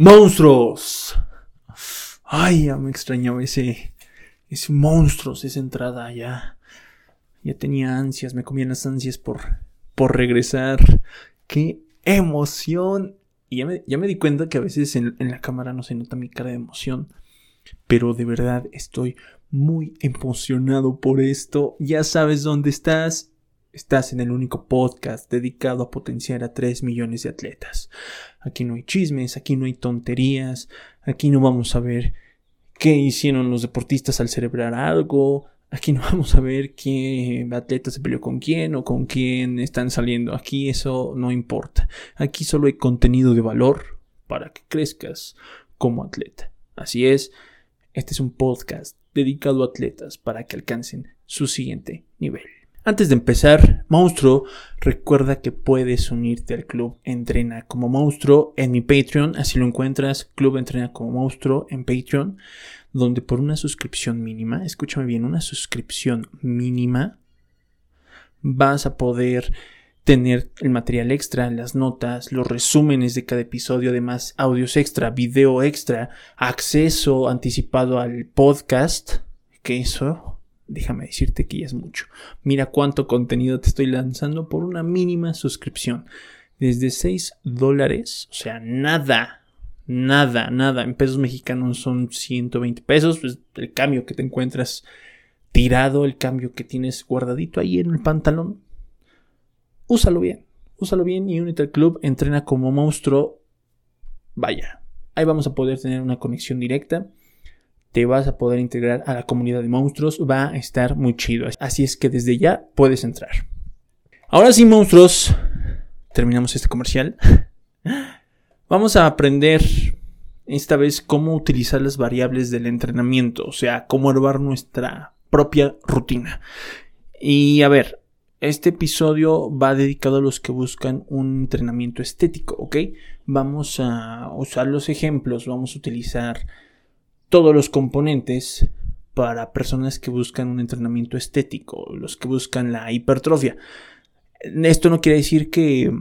¡Monstruos! Ay, ya me extrañaba ese. Ese monstruos, esa entrada ya. Ya tenía ansias, me comían las ansias por, por regresar. ¡Qué emoción! Y ya me, ya me di cuenta que a veces en, en la cámara no se nota mi cara de emoción. Pero de verdad estoy muy emocionado por esto. Ya sabes dónde estás. Estás en el único podcast dedicado a potenciar a 3 millones de atletas. Aquí no hay chismes, aquí no hay tonterías, aquí no vamos a ver qué hicieron los deportistas al celebrar algo, aquí no vamos a ver qué atleta se peleó con quién o con quién están saliendo. Aquí eso no importa. Aquí solo hay contenido de valor para que crezcas como atleta. Así es, este es un podcast dedicado a atletas para que alcancen su siguiente nivel. Antes de empezar, monstruo, recuerda que puedes unirte al club Entrena como monstruo en mi Patreon, así lo encuentras, Club Entrena como monstruo en Patreon, donde por una suscripción mínima, escúchame bien, una suscripción mínima, vas a poder tener el material extra, las notas, los resúmenes de cada episodio, además audios extra, video extra, acceso anticipado al podcast, que eso déjame decirte que ya es mucho. Mira cuánto contenido te estoy lanzando por una mínima suscripción. Desde 6 dólares, o sea, nada, nada, nada. En pesos mexicanos son 120 pesos. Pues el cambio que te encuentras tirado, el cambio que tienes guardadito ahí en el pantalón. Úsalo bien, úsalo bien y únete al club. Entrena como monstruo. Vaya, ahí vamos a poder tener una conexión directa te vas a poder integrar a la comunidad de monstruos. Va a estar muy chido. Así es que desde ya puedes entrar. Ahora sí, monstruos. Terminamos este comercial. Vamos a aprender esta vez cómo utilizar las variables del entrenamiento. O sea, cómo elevar nuestra propia rutina. Y a ver, este episodio va dedicado a los que buscan un entrenamiento estético, ¿ok? Vamos a usar los ejemplos, vamos a utilizar todos los componentes para personas que buscan un entrenamiento estético, los que buscan la hipertrofia. Esto no quiere decir que,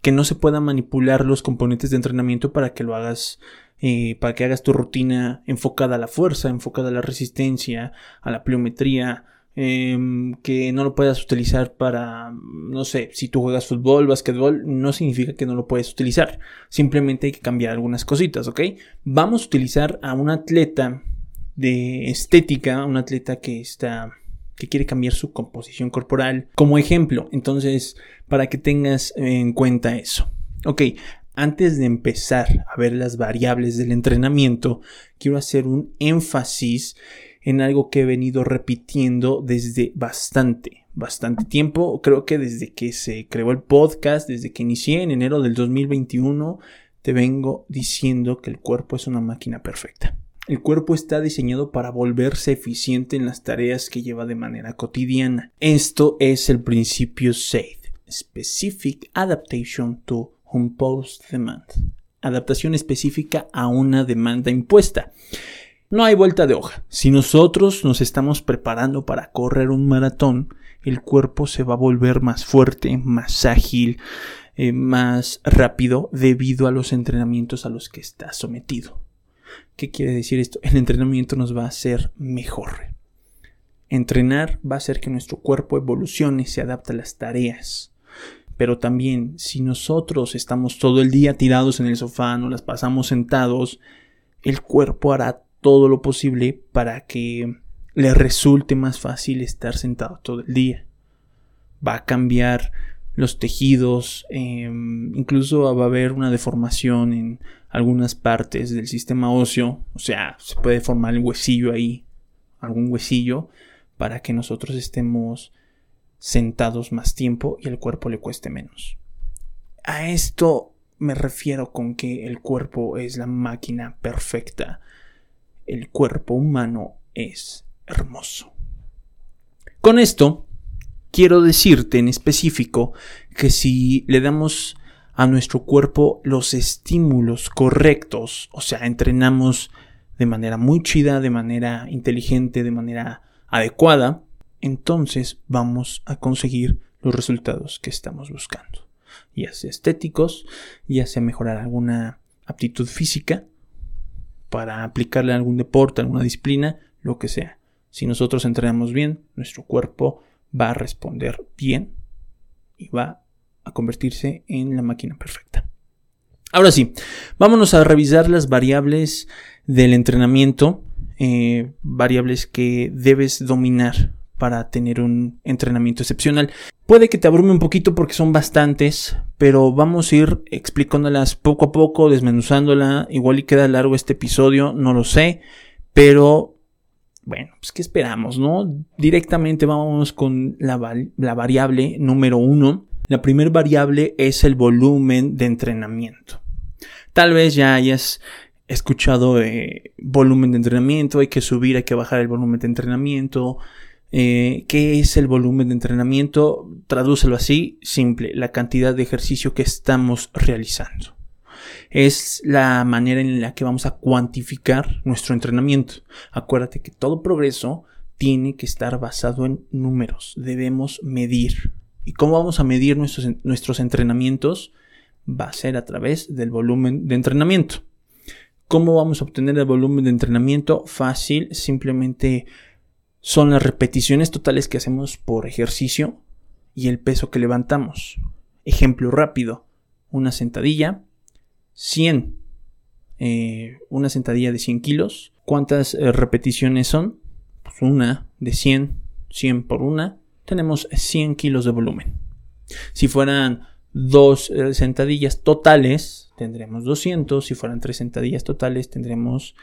que no se puedan manipular los componentes de entrenamiento para que lo hagas, eh, para que hagas tu rutina enfocada a la fuerza, enfocada a la resistencia, a la pliometría, Em, que no lo puedas utilizar para, no sé, si tú juegas fútbol, básquetbol, no significa que no lo puedes utilizar. Simplemente hay que cambiar algunas cositas, ¿ok? Vamos a utilizar a un atleta de estética, un atleta que está que quiere cambiar su composición corporal como ejemplo. Entonces, para que tengas en cuenta eso. Ok, antes de empezar a ver las variables del entrenamiento, quiero hacer un énfasis en algo que he venido repitiendo desde bastante, bastante tiempo. Creo que desde que se creó el podcast, desde que inicié en enero del 2021, te vengo diciendo que el cuerpo es una máquina perfecta. El cuerpo está diseñado para volverse eficiente en las tareas que lleva de manera cotidiana. Esto es el principio SAFE, Specific Adaptation to Imposed Demand. Adaptación específica a una demanda impuesta. No hay vuelta de hoja. Si nosotros nos estamos preparando para correr un maratón, el cuerpo se va a volver más fuerte, más ágil, eh, más rápido debido a los entrenamientos a los que está sometido. ¿Qué quiere decir esto? El entrenamiento nos va a hacer mejor. Entrenar va a hacer que nuestro cuerpo evolucione, se adapte a las tareas. Pero también, si nosotros estamos todo el día tirados en el sofá, no las pasamos sentados, el cuerpo hará todo lo posible para que le resulte más fácil estar sentado todo el día. Va a cambiar los tejidos, em, incluso va a haber una deformación en algunas partes del sistema óseo, o sea, se puede formar el huesillo ahí, algún huesillo, para que nosotros estemos sentados más tiempo y el cuerpo le cueste menos. A esto me refiero con que el cuerpo es la máquina perfecta el cuerpo humano es hermoso. Con esto, quiero decirte en específico que si le damos a nuestro cuerpo los estímulos correctos, o sea, entrenamos de manera muy chida, de manera inteligente, de manera adecuada, entonces vamos a conseguir los resultados que estamos buscando, ya sea estéticos, ya sea mejorar alguna aptitud física para aplicarle a algún deporte, alguna disciplina, lo que sea. Si nosotros entrenamos bien, nuestro cuerpo va a responder bien y va a convertirse en la máquina perfecta. Ahora sí, vámonos a revisar las variables del entrenamiento, eh, variables que debes dominar para tener un entrenamiento excepcional. Puede que te abrume un poquito porque son bastantes, pero vamos a ir explicándolas poco a poco, desmenuzándola. Igual y queda largo este episodio, no lo sé, pero bueno, pues ¿qué esperamos, no? Directamente vamos con la, variable número uno. La primera variable es el volumen de entrenamiento. Tal vez ya hayas escuchado eh, volumen de entrenamiento, hay que subir, hay que bajar el volumen de entrenamiento. Eh, ¿Qué es el volumen de entrenamiento? Tradúcelo así, simple, la cantidad de ejercicio que estamos realizando. Es la manera en la que vamos a cuantificar nuestro entrenamiento. Acuérdate que todo progreso tiene que estar basado en números. Debemos medir. ¿Y cómo vamos a medir nuestros, nuestros entrenamientos? va a ser a través del volumen de entrenamiento. ¿Cómo vamos a obtener el volumen de entrenamiento? Fácil, simplemente son las repeticiones totales que hacemos por ejercicio y el peso que levantamos. Ejemplo rápido, una sentadilla, 100, eh, una sentadilla de 100 kilos. ¿Cuántas eh, repeticiones son? Pues una de 100, 100 por una, tenemos 100 kilos de volumen. Si fueran dos eh, sentadillas totales, tendremos 200. Si fueran tres sentadillas totales, tendremos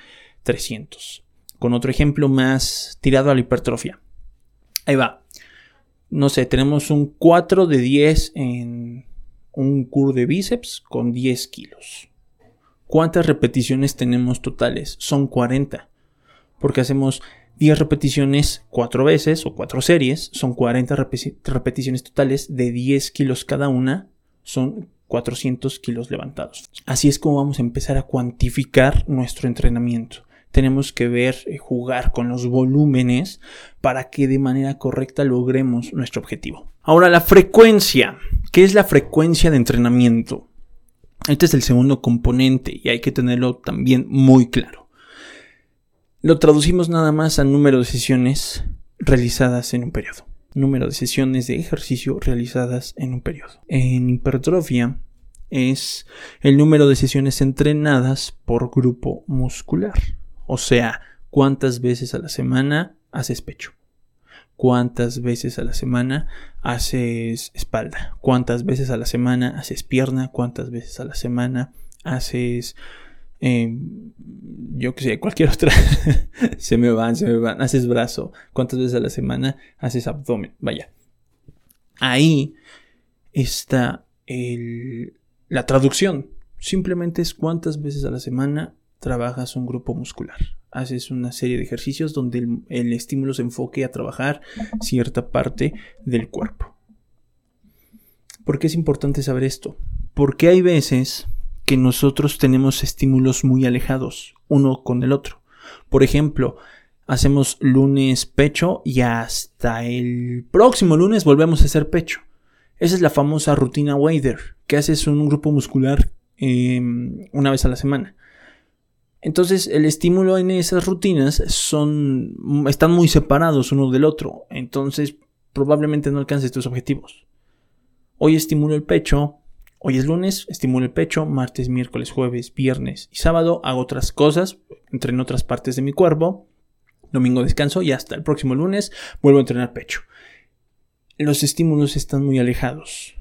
300. Con otro ejemplo más tirado a la hipertrofia. Ahí va. No sé, tenemos un 4 de 10 en un curl de bíceps con 10 kilos. ¿Cuántas repeticiones tenemos totales? Son 40. Porque hacemos 10 repeticiones 4 veces o 4 series. Son 40 repeticiones totales de 10 kilos cada una son 400 kilos levantados. Así es como vamos a empezar a cuantificar nuestro entrenamiento. Tenemos que ver, eh, jugar con los volúmenes para que de manera correcta logremos nuestro objetivo. Ahora, la frecuencia. ¿Qué es la frecuencia de entrenamiento? Este es el segundo componente y hay que tenerlo también muy claro. Lo traducimos nada más a número de sesiones realizadas en un periodo número de sesiones de ejercicio realizadas en un periodo. En hipertrofia es el número de sesiones entrenadas por grupo muscular. O sea, cuántas veces a la semana haces pecho. Cuántas veces a la semana haces espalda. Cuántas veces a la semana haces pierna. Cuántas veces a la semana haces Em, yo que sé, cualquier otra, se me van, se me van, haces brazo, cuántas veces a la semana haces abdomen, vaya. Ahí está la traducción. Simplemente es cuántas veces a la semana trabajas un grupo muscular. Haces una serie de ejercicios donde el, estímulo se enfoque a trabajar cierta parte del cuerpo. ¿Por qué es importante saber esto? Porque hay veces que nosotros tenemos estímulos muy alejados uno con el otro. Por ejemplo, hacemos lunes pecho y hasta el próximo lunes volvemos a hacer pecho. Esa es la famosa rutina Wader, que haces un grupo muscular em, una vez a la semana. Entonces el estímulo en esas rutinas son, están muy separados uno del otro. Entonces probablemente no alcances tus objetivos. Hoy estimulo el pecho, Hoy es lunes, estimulo el pecho, martes, miércoles, jueves, viernes y sábado hago otras cosas, entreno otras partes de mi cuerpo, domingo descanso y hasta el próximo lunes vuelvo a entrenar pecho. Los estímulos están muy alejados.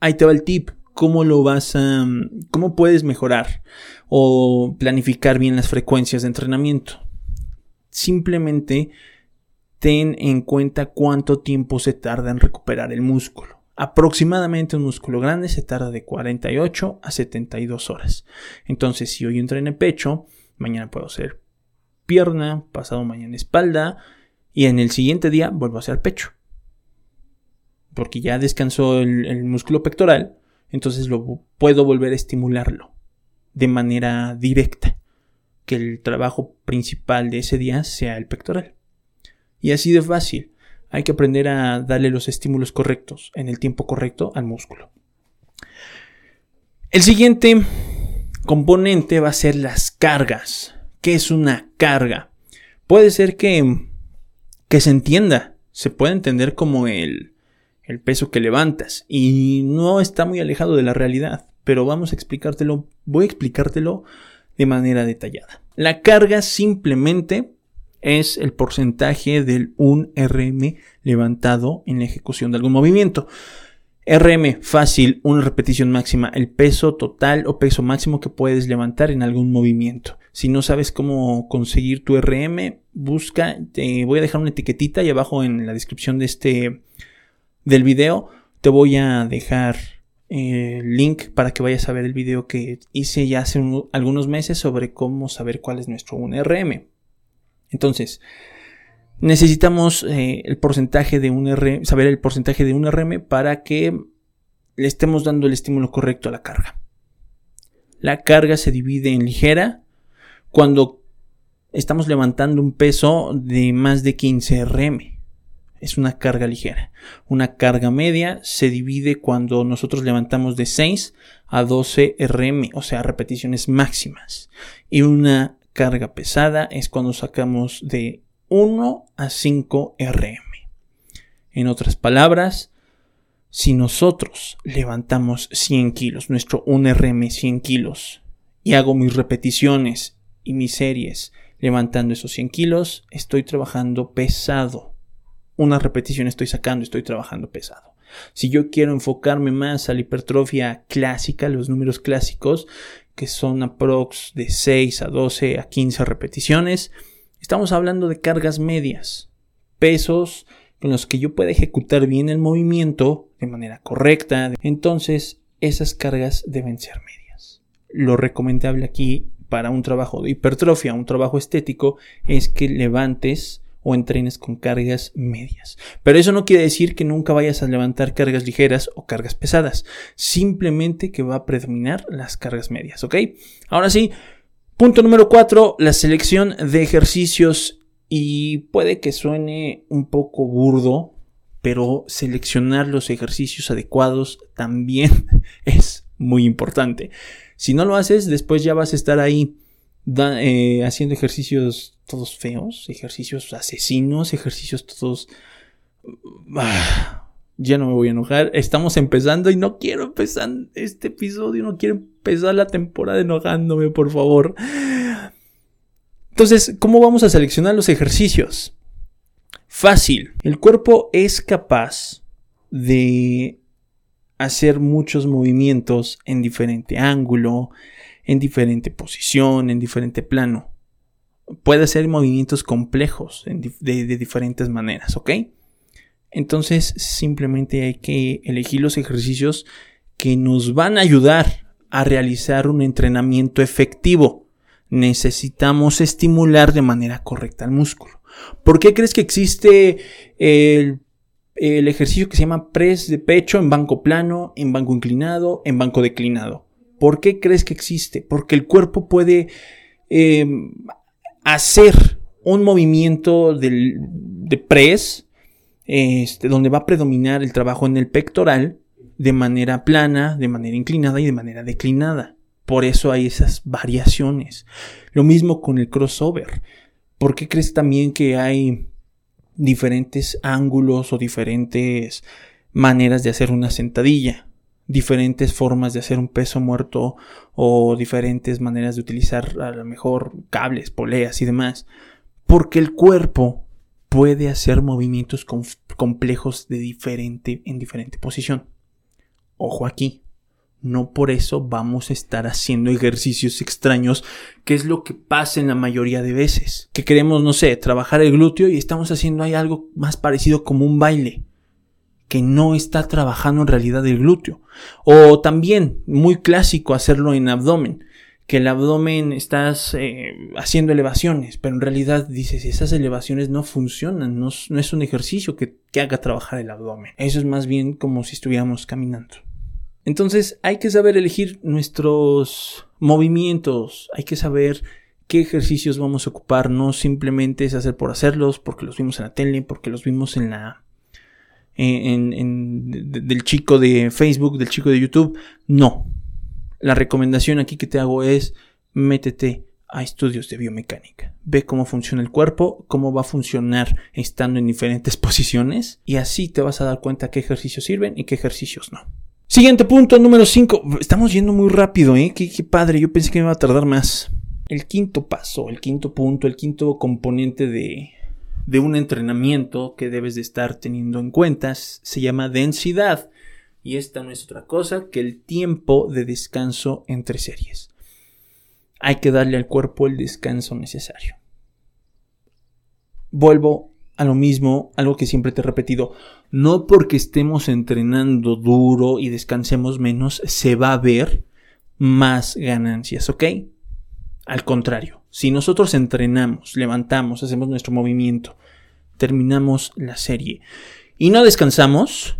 Ahí te va el tip, cómo lo vas a, cómo puedes mejorar o planificar bien las frecuencias de entrenamiento. Simplemente ten en cuenta cuánto tiempo se tarda en recuperar el músculo. Aproximadamente un músculo grande se tarda de 48 a 72 horas. Entonces, si hoy entrené pecho, mañana puedo hacer pierna, pasado mañana espalda y en el siguiente día vuelvo a hacer pecho. Porque ya descansó el, el músculo pectoral, entonces lo puedo volver a estimularlo de manera directa. Que el trabajo principal de ese día sea el pectoral. Y así de fácil. Hay que aprender a darle los estímulos correctos en el tiempo correcto al músculo. El siguiente componente va a ser las cargas. ¿Qué es una carga? Puede ser que, que se entienda, se puede entender como el, el peso que levantas y no está muy alejado de la realidad, pero vamos a explicártelo, voy a explicártelo de manera detallada. La carga simplemente es el porcentaje del un RM levantado en la ejecución de algún movimiento. RM fácil, una repetición máxima, el peso total o peso máximo que puedes levantar en algún movimiento. Si no sabes cómo conseguir tu RM, busca, te voy a dejar una etiquetita y abajo en la descripción de este del video te voy a dejar el link para que vayas a ver el video que hice ya hace algunos meses sobre cómo saber cuál es nuestro 1RM. Entonces, necesitamos eh, el porcentaje de un saber el porcentaje de un RM para que le estemos dando el estímulo correcto a la carga. La carga se divide en ligera cuando estamos levantando un peso de más de 15 RM. Es una carga ligera. Una carga media se divide cuando nosotros levantamos de 6 a 12 RM, o sea, repeticiones máximas. Y una carga pesada es cuando sacamos de 1 a 5 RM. En otras palabras, si nosotros levantamos 100 kilos, nuestro 1 RM 100 kilos, y hago mis repeticiones y mis series levantando esos 100 kilos, estoy trabajando pesado. Una repetición estoy sacando, estoy trabajando pesado. Si yo quiero enfocarme más a la hipertrofia clásica, los números clásicos, que son aprox de 6 a 12 a 15 repeticiones. Estamos hablando de cargas medias, pesos con los que yo pueda ejecutar bien el movimiento de manera correcta. Entonces, esas cargas deben ser medias. Lo recomendable aquí para un trabajo de hipertrofia, un trabajo estético, es que levantes o entrenes con cargas medias. Pero eso no quiere decir que nunca vayas a levantar cargas ligeras o cargas pesadas. Simplemente que va a predominar las cargas medias, ¿ok? Ahora sí, punto número 4, la selección de ejercicios. Y puede que suene un poco burdo, pero seleccionar los ejercicios adecuados también es muy importante. Si no lo haces, después ya vas a estar ahí eh, haciendo ejercicios todos feos, ejercicios asesinos, ejercicios todos... Ah, ya no me voy a enojar. Estamos empezando y no quiero empezar este episodio, no quiero empezar la temporada enojándome, por favor. Entonces, ¿cómo vamos a seleccionar los ejercicios? Fácil. El cuerpo es capaz de hacer muchos movimientos en diferente ángulo, en diferente posición, en diferente plano. Puede hacer movimientos complejos de, diferentes maneras, ¿ok? Entonces simplemente hay que elegir los ejercicios que nos van a ayudar a realizar un entrenamiento efectivo. Necesitamos estimular de manera correcta el músculo. ¿Por qué crees que existe el, el, ejercicio que se llama press de pecho en banco plano, en banco inclinado, en banco declinado? ¿Por qué crees que existe? Porque el cuerpo puede eh, hacer un movimiento de press, este, donde va a predominar el trabajo en el pectoral de manera plana, de manera inclinada y de manera declinada. Por eso hay esas variaciones. Lo mismo con el crossover. ¿Por qué crees también que hay diferentes ángulos o diferentes maneras de hacer una sentadilla? Diferentes formas de hacer un peso muerto o diferentes maneras de utilizar a lo mejor cables, poleas y demás. Porque el cuerpo puede hacer movimientos complejos de diferente, en diferente posición. Ojo aquí. No por eso vamos a estar haciendo ejercicios extraños, que es lo que pasa en la mayoría de veces. Que queremos, no sé, trabajar el glúteo y estamos haciendo algo más parecido como un baile que no está trabajando en realidad el glúteo. O también, muy clásico, hacerlo en abdomen. Que el abdomen estás eh, haciendo elevaciones, pero en realidad dices, esas elevaciones no funcionan, no, es un ejercicio que, que haga trabajar el abdomen. Eso es más bien como si estuviéramos caminando. Entonces hay que saber elegir nuestros movimientos, hay que saber qué ejercicios vamos a ocupar, no simplemente es hacer por hacerlos, porque los vimos en la tele, porque los vimos en la, del chico de Facebook, del chico de YouTube. No. La recomendación aquí que te hago es métete a estudios de biomecánica. Ve cómo funciona el cuerpo, cómo va a funcionar estando en diferentes posiciones y así te vas a dar cuenta qué ejercicios sirven y qué ejercicios no. Siguiente punto, número 5. Estamos yendo muy rápido, ¿eh? Qué padre, yo pensé que me iba a tardar más. El quinto paso, el quinto punto, el quinto componente de, de un entrenamiento que debes de estar teniendo en cuenta se llama densidad. Y esta no es otra cosa que el tiempo de descanso entre series hay que darle al cuerpo el descanso necesario. Vuelvo a lo mismo, algo que siempre te he repetido, no porque estemos entrenando duro y descansemos menos, se va a ver más ganancias, ¿ok? Al contrario, si nosotros entrenamos, levantamos, hacemos nuestro movimiento, terminamos la serie y no descansamos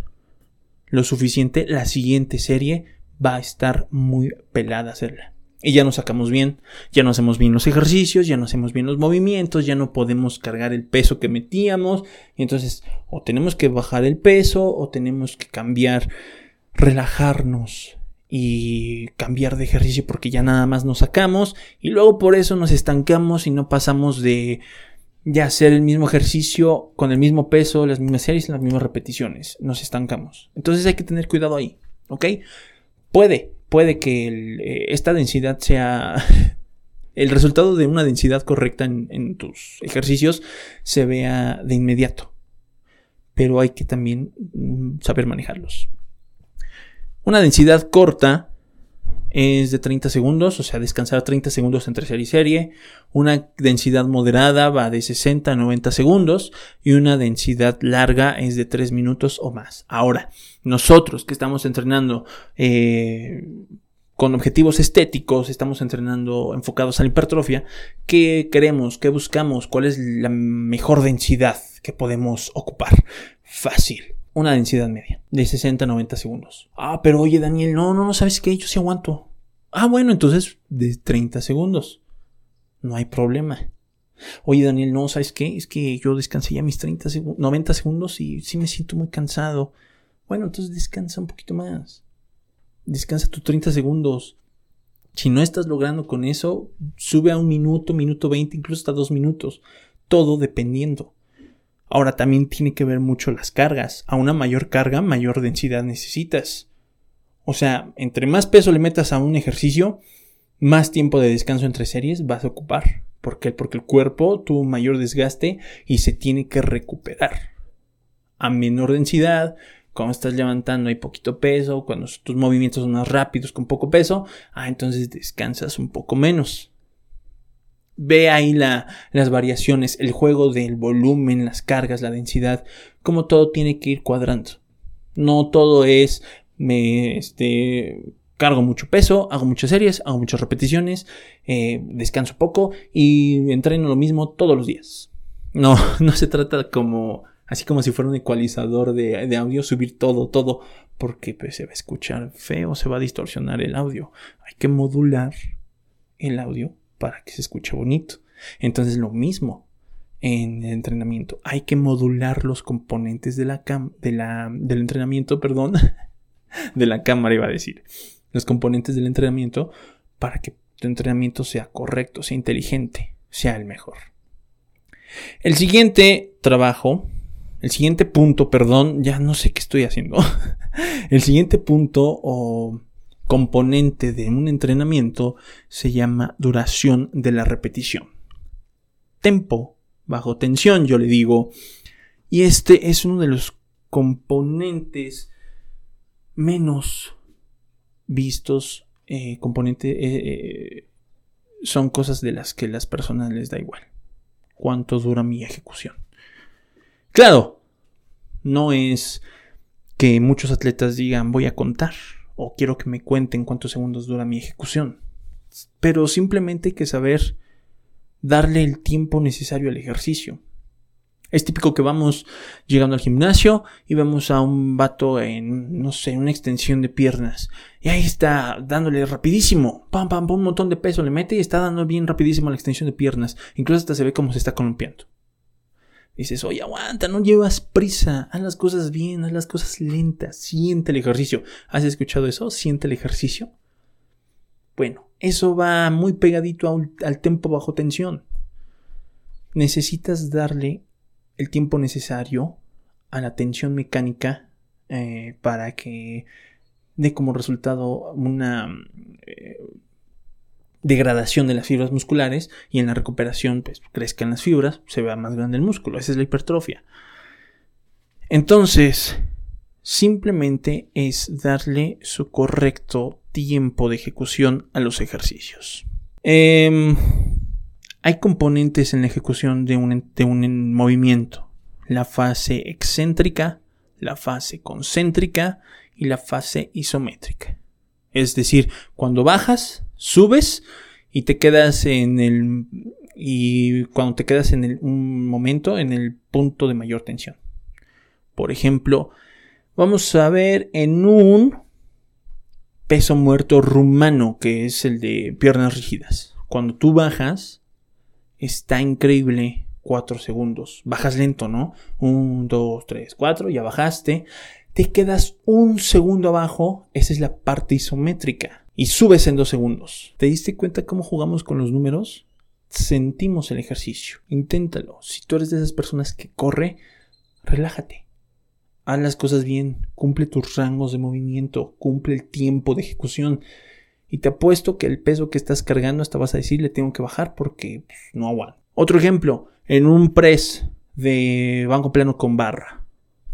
lo suficiente, la siguiente serie va a estar muy pelada hacerla. Y ya nos sacamos bien, ya no hacemos bien los ejercicios, ya no hacemos bien los movimientos, ya no podemos cargar el peso que metíamos. Y entonces o tenemos que bajar el peso o tenemos que cambiar, relajarnos y cambiar de ejercicio porque ya nada más nos sacamos. Y luego por eso nos estancamos y no pasamos de ya hacer el mismo ejercicio con el mismo peso, las mismas series, las mismas repeticiones. Nos estancamos. Entonces hay que tener cuidado ahí, ¿ok? Puede, puede que eh, esta densidad sea el resultado de una densidad correcta en, tus ejercicios se vea de inmediato. Pero hay que también mm, saber manejarlos. Una densidad corta es de 30 segundos, o sea, descansar 30 segundos entre serie y serie. Una densidad moderada va de 60 a 90 segundos y una densidad larga es de 3 minutos o más. Ahora, nosotros que estamos entrenando eh, con objetivos estéticos, estamos entrenando enfocados a la hipertrofia, ¿qué queremos? ¿Qué buscamos? ¿Cuál es la mejor densidad que podemos ocupar? Fácil una densidad media de 60 a 90 segundos. Ah, pero oye Daniel, no, no, no sabes qué, yo sí aguanto. Ah, bueno, entonces de 30 segundos. No hay problema. Oye Daniel, no, ¿sabes qué? Es que yo descansé ya mis 30 segundos, 90 segundos y sí me siento muy cansado. Bueno, entonces descansa un poquito más. Descansa tus 30 segundos. Si no estás logrando con eso, sube a un minuto, minuto 20, incluso hasta dos minutos. Todo dependiendo. Ahora también tiene que ver mucho las cargas. A una mayor carga, mayor densidad necesitas. O sea, entre más peso le metas a un ejercicio, más tiempo de descanso entre series vas a ocupar. ¿Por qué? Porque el cuerpo tuvo mayor desgaste y se tiene que recuperar. A menor densidad, cuando estás levantando hay poquito peso, cuando tus movimientos son más rápidos con poco peso, ah, entonces descansas un poco menos. Ve ahí las variaciones, el juego del volumen, las cargas, la densidad, como todo tiene que ir cuadrando. No todo es, me, este, cargo mucho peso, hago muchas series, hago muchas repeticiones, eh, descanso poco y entreno lo mismo todos los días. No, no se trata como, así como si fuera un ecualizador de, de audio, subir todo, todo, porque pues, se va a escuchar feo, se va a distorsionar el audio. Hay que modular el audio para que se escuche bonito. Entonces lo mismo en el entrenamiento. Hay que modular los componentes de la de la, del entrenamiento, perdón, de la cámara iba a decir. Los componentes del entrenamiento para que tu entrenamiento sea correcto, sea inteligente, sea el mejor. El siguiente trabajo, el siguiente punto, perdón, ya no sé qué estoy haciendo. El siguiente punto o componente de un entrenamiento se llama duración de la repetición. Tempo, bajo tensión, yo le digo. Y este es uno de los componentes menos vistos. Eh, componente, eh, eh, son cosas de las que las personas les da igual. ¿Cuánto dura mi ejecución? Claro, no es que muchos atletas digan voy a contar o quiero que me cuenten cuántos segundos dura mi ejecución. Pero simplemente hay que saber darle el tiempo necesario al ejercicio. Es típico que vamos llegando al gimnasio y vemos a un vato en, no sé, una extensión de piernas. Y ahí está dándole rapidísimo. Pam, pam, pam, un montón de peso le mete y está dando bien rapidísimo la extensión de piernas. Incluso hasta se ve cómo se está columpiando. Dices, oye, aguanta, no llevas prisa, haz las cosas bien, haz las cosas lentas, siente el ejercicio. ¿Has escuchado eso? Siente el ejercicio. Bueno, eso va muy pegadito al tiempo bajo tensión. Necesitas darle el tiempo necesario a la tensión mecánica eh, para que dé como resultado una eh, degradación de las fibras musculares y en la recuperación pues, crezcan las fibras, se vea más grande el músculo. Esa es la hipertrofia. Entonces, simplemente es darle su correcto tiempo de ejecución a los ejercicios. Em, hay componentes en la ejecución de un, de un movimiento. La fase excéntrica, la fase concéntrica y la fase isométrica. Es decir, cuando bajas, subes y te quedas en el y cuando te quedas en un momento en el punto de mayor tensión. Por ejemplo, vamos a ver en un peso muerto rumano, que es el de piernas rígidas. Cuando tú bajas, está increíble 4 segundos. Bajas lento, ¿no? 1, 2, 3, 4, ya bajaste. Te quedas un segundo abajo, esa es la parte isométrica. Y subes en 2 segundos. ¿Te diste cuenta cómo jugamos con los números? Sentimos el ejercicio. Inténtalo. Si tú eres de esas personas que corre, relájate haz las cosas bien, cumple tus rangos de movimiento, cumple el tiempo de ejecución. Y te apuesto que el peso que estás cargando hasta vas a decir le tengo que bajar porque pues, no aguanto. Otro ejemplo, en un press de banco plano con barra.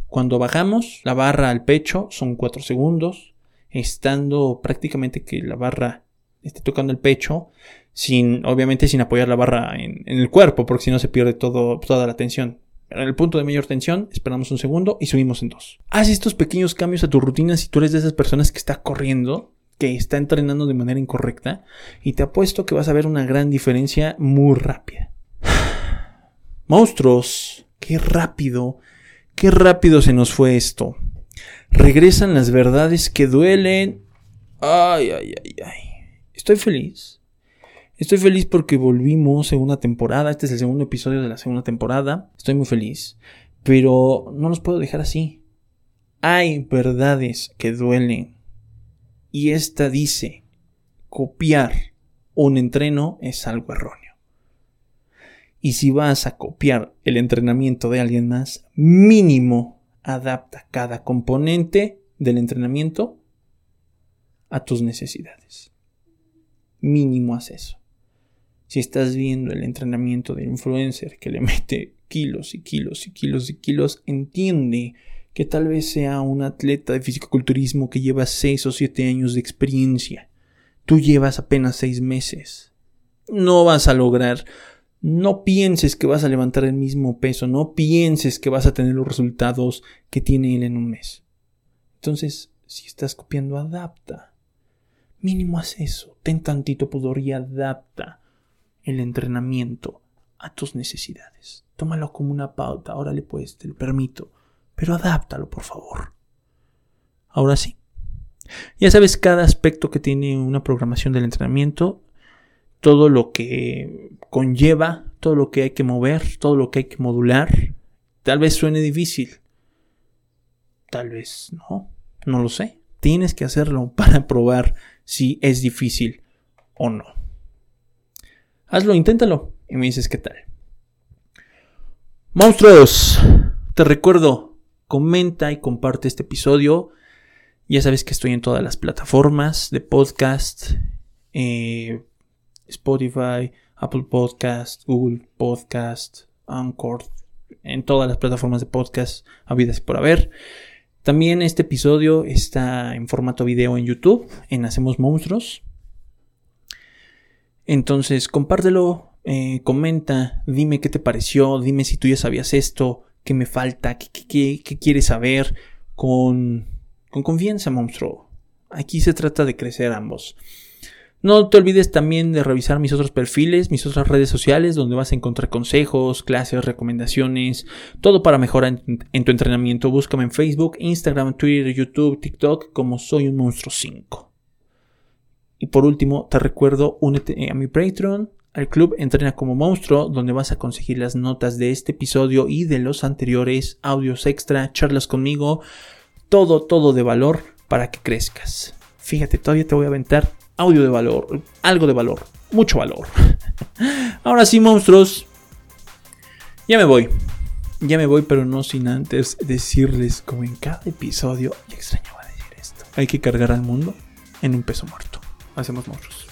Cuando bajamos la barra al pecho son 4 segundos, estando prácticamente que la barra esté tocando el pecho, sin, obviamente sin apoyar la barra en, el cuerpo, porque si no se pierde toda la tensión. En el punto de mayor tensión, esperamos un segundo y subimos en dos. Haz estos pequeños cambios a tu rutina si tú eres de esas personas que está corriendo, que está entrenando de manera incorrecta, y te apuesto que vas a ver una gran diferencia muy rápida. Monstruos, qué rápido, qué rápido se nos fue esto. Regresan las verdades que duelen. Ay, ay, ay, ay. Estoy feliz Estoy feliz porque volvimos segunda temporada. Este es el segundo episodio de la segunda temporada. Estoy muy feliz. Pero no los puedo dejar así. Hay verdades que duelen. Y esta dice, copiar un entreno es algo erróneo. Y si vas a copiar el entrenamiento de alguien más, mínimo adapta cada componente del entrenamiento a tus necesidades. Mínimo haz eso. Si estás viendo el entrenamiento de influencer que le mete kilos y kilos y kilos y kilos, entiende que tal vez sea un atleta de fisicoculturismo que lleva 6 o 7 años de experiencia. Tú llevas apenas 6 meses. No vas a lograr. No pienses que vas a levantar el mismo peso. No pienses que vas a tener los resultados que tiene él en un mes. Entonces, si estás copiando, adapta. Mínimo haz eso. Ten tantito pudor y adapta el entrenamiento a tus necesidades. Tómalo como una pauta, órale pues, te lo permito, pero adáptalo por favor. Ahora sí. Ya sabes cada aspecto que tiene una programación del entrenamiento, todo lo que conlleva, todo lo que hay que mover, todo lo que hay que modular. Tal vez suene difícil. Tal vez no, no lo sé. Tienes que hacerlo para probar si es difícil o no. Hazlo, inténtalo y me dices qué tal. Monstruos, te recuerdo, comenta y comparte este episodio. Ya sabes que estoy en todas las plataformas de podcast, eh, Spotify, Apple Podcast, Google Podcast, Anchor, en todas las plataformas de podcast habidas por haber. También este episodio está en formato video en YouTube, en Hacemos Monstruos. Entonces, compártelo, eh, comenta, dime qué te pareció, dime si tú ya sabías esto, qué me falta, qué, quieres saber, con, con confianza, monstruo. Aquí se trata de crecer ambos. No te olvides también de revisar mis otros perfiles, mis otras redes sociales, donde vas a encontrar consejos, clases, recomendaciones, todo para mejorar en, tu entrenamiento. Búscame en Facebook, Instagram, Twitter, YouTube, TikTok como Soy un Monstruo 5. Y por último, te recuerdo, únete a mi Patreon, al club Entrena como Monstruo, donde vas a conseguir las notas de este episodio y de los anteriores, audios extra, charlas conmigo, todo, todo de valor para que crezcas. Fíjate, todavía te voy a aventar audio de valor, algo de valor, mucho valor. Ahora sí, monstruos. Ya me voy. Ya me voy, pero no sin antes decirles, como en cada episodio, ya extrañaba decir esto. Hay que cargar al mundo en un peso muerto. Hacemos monstruos.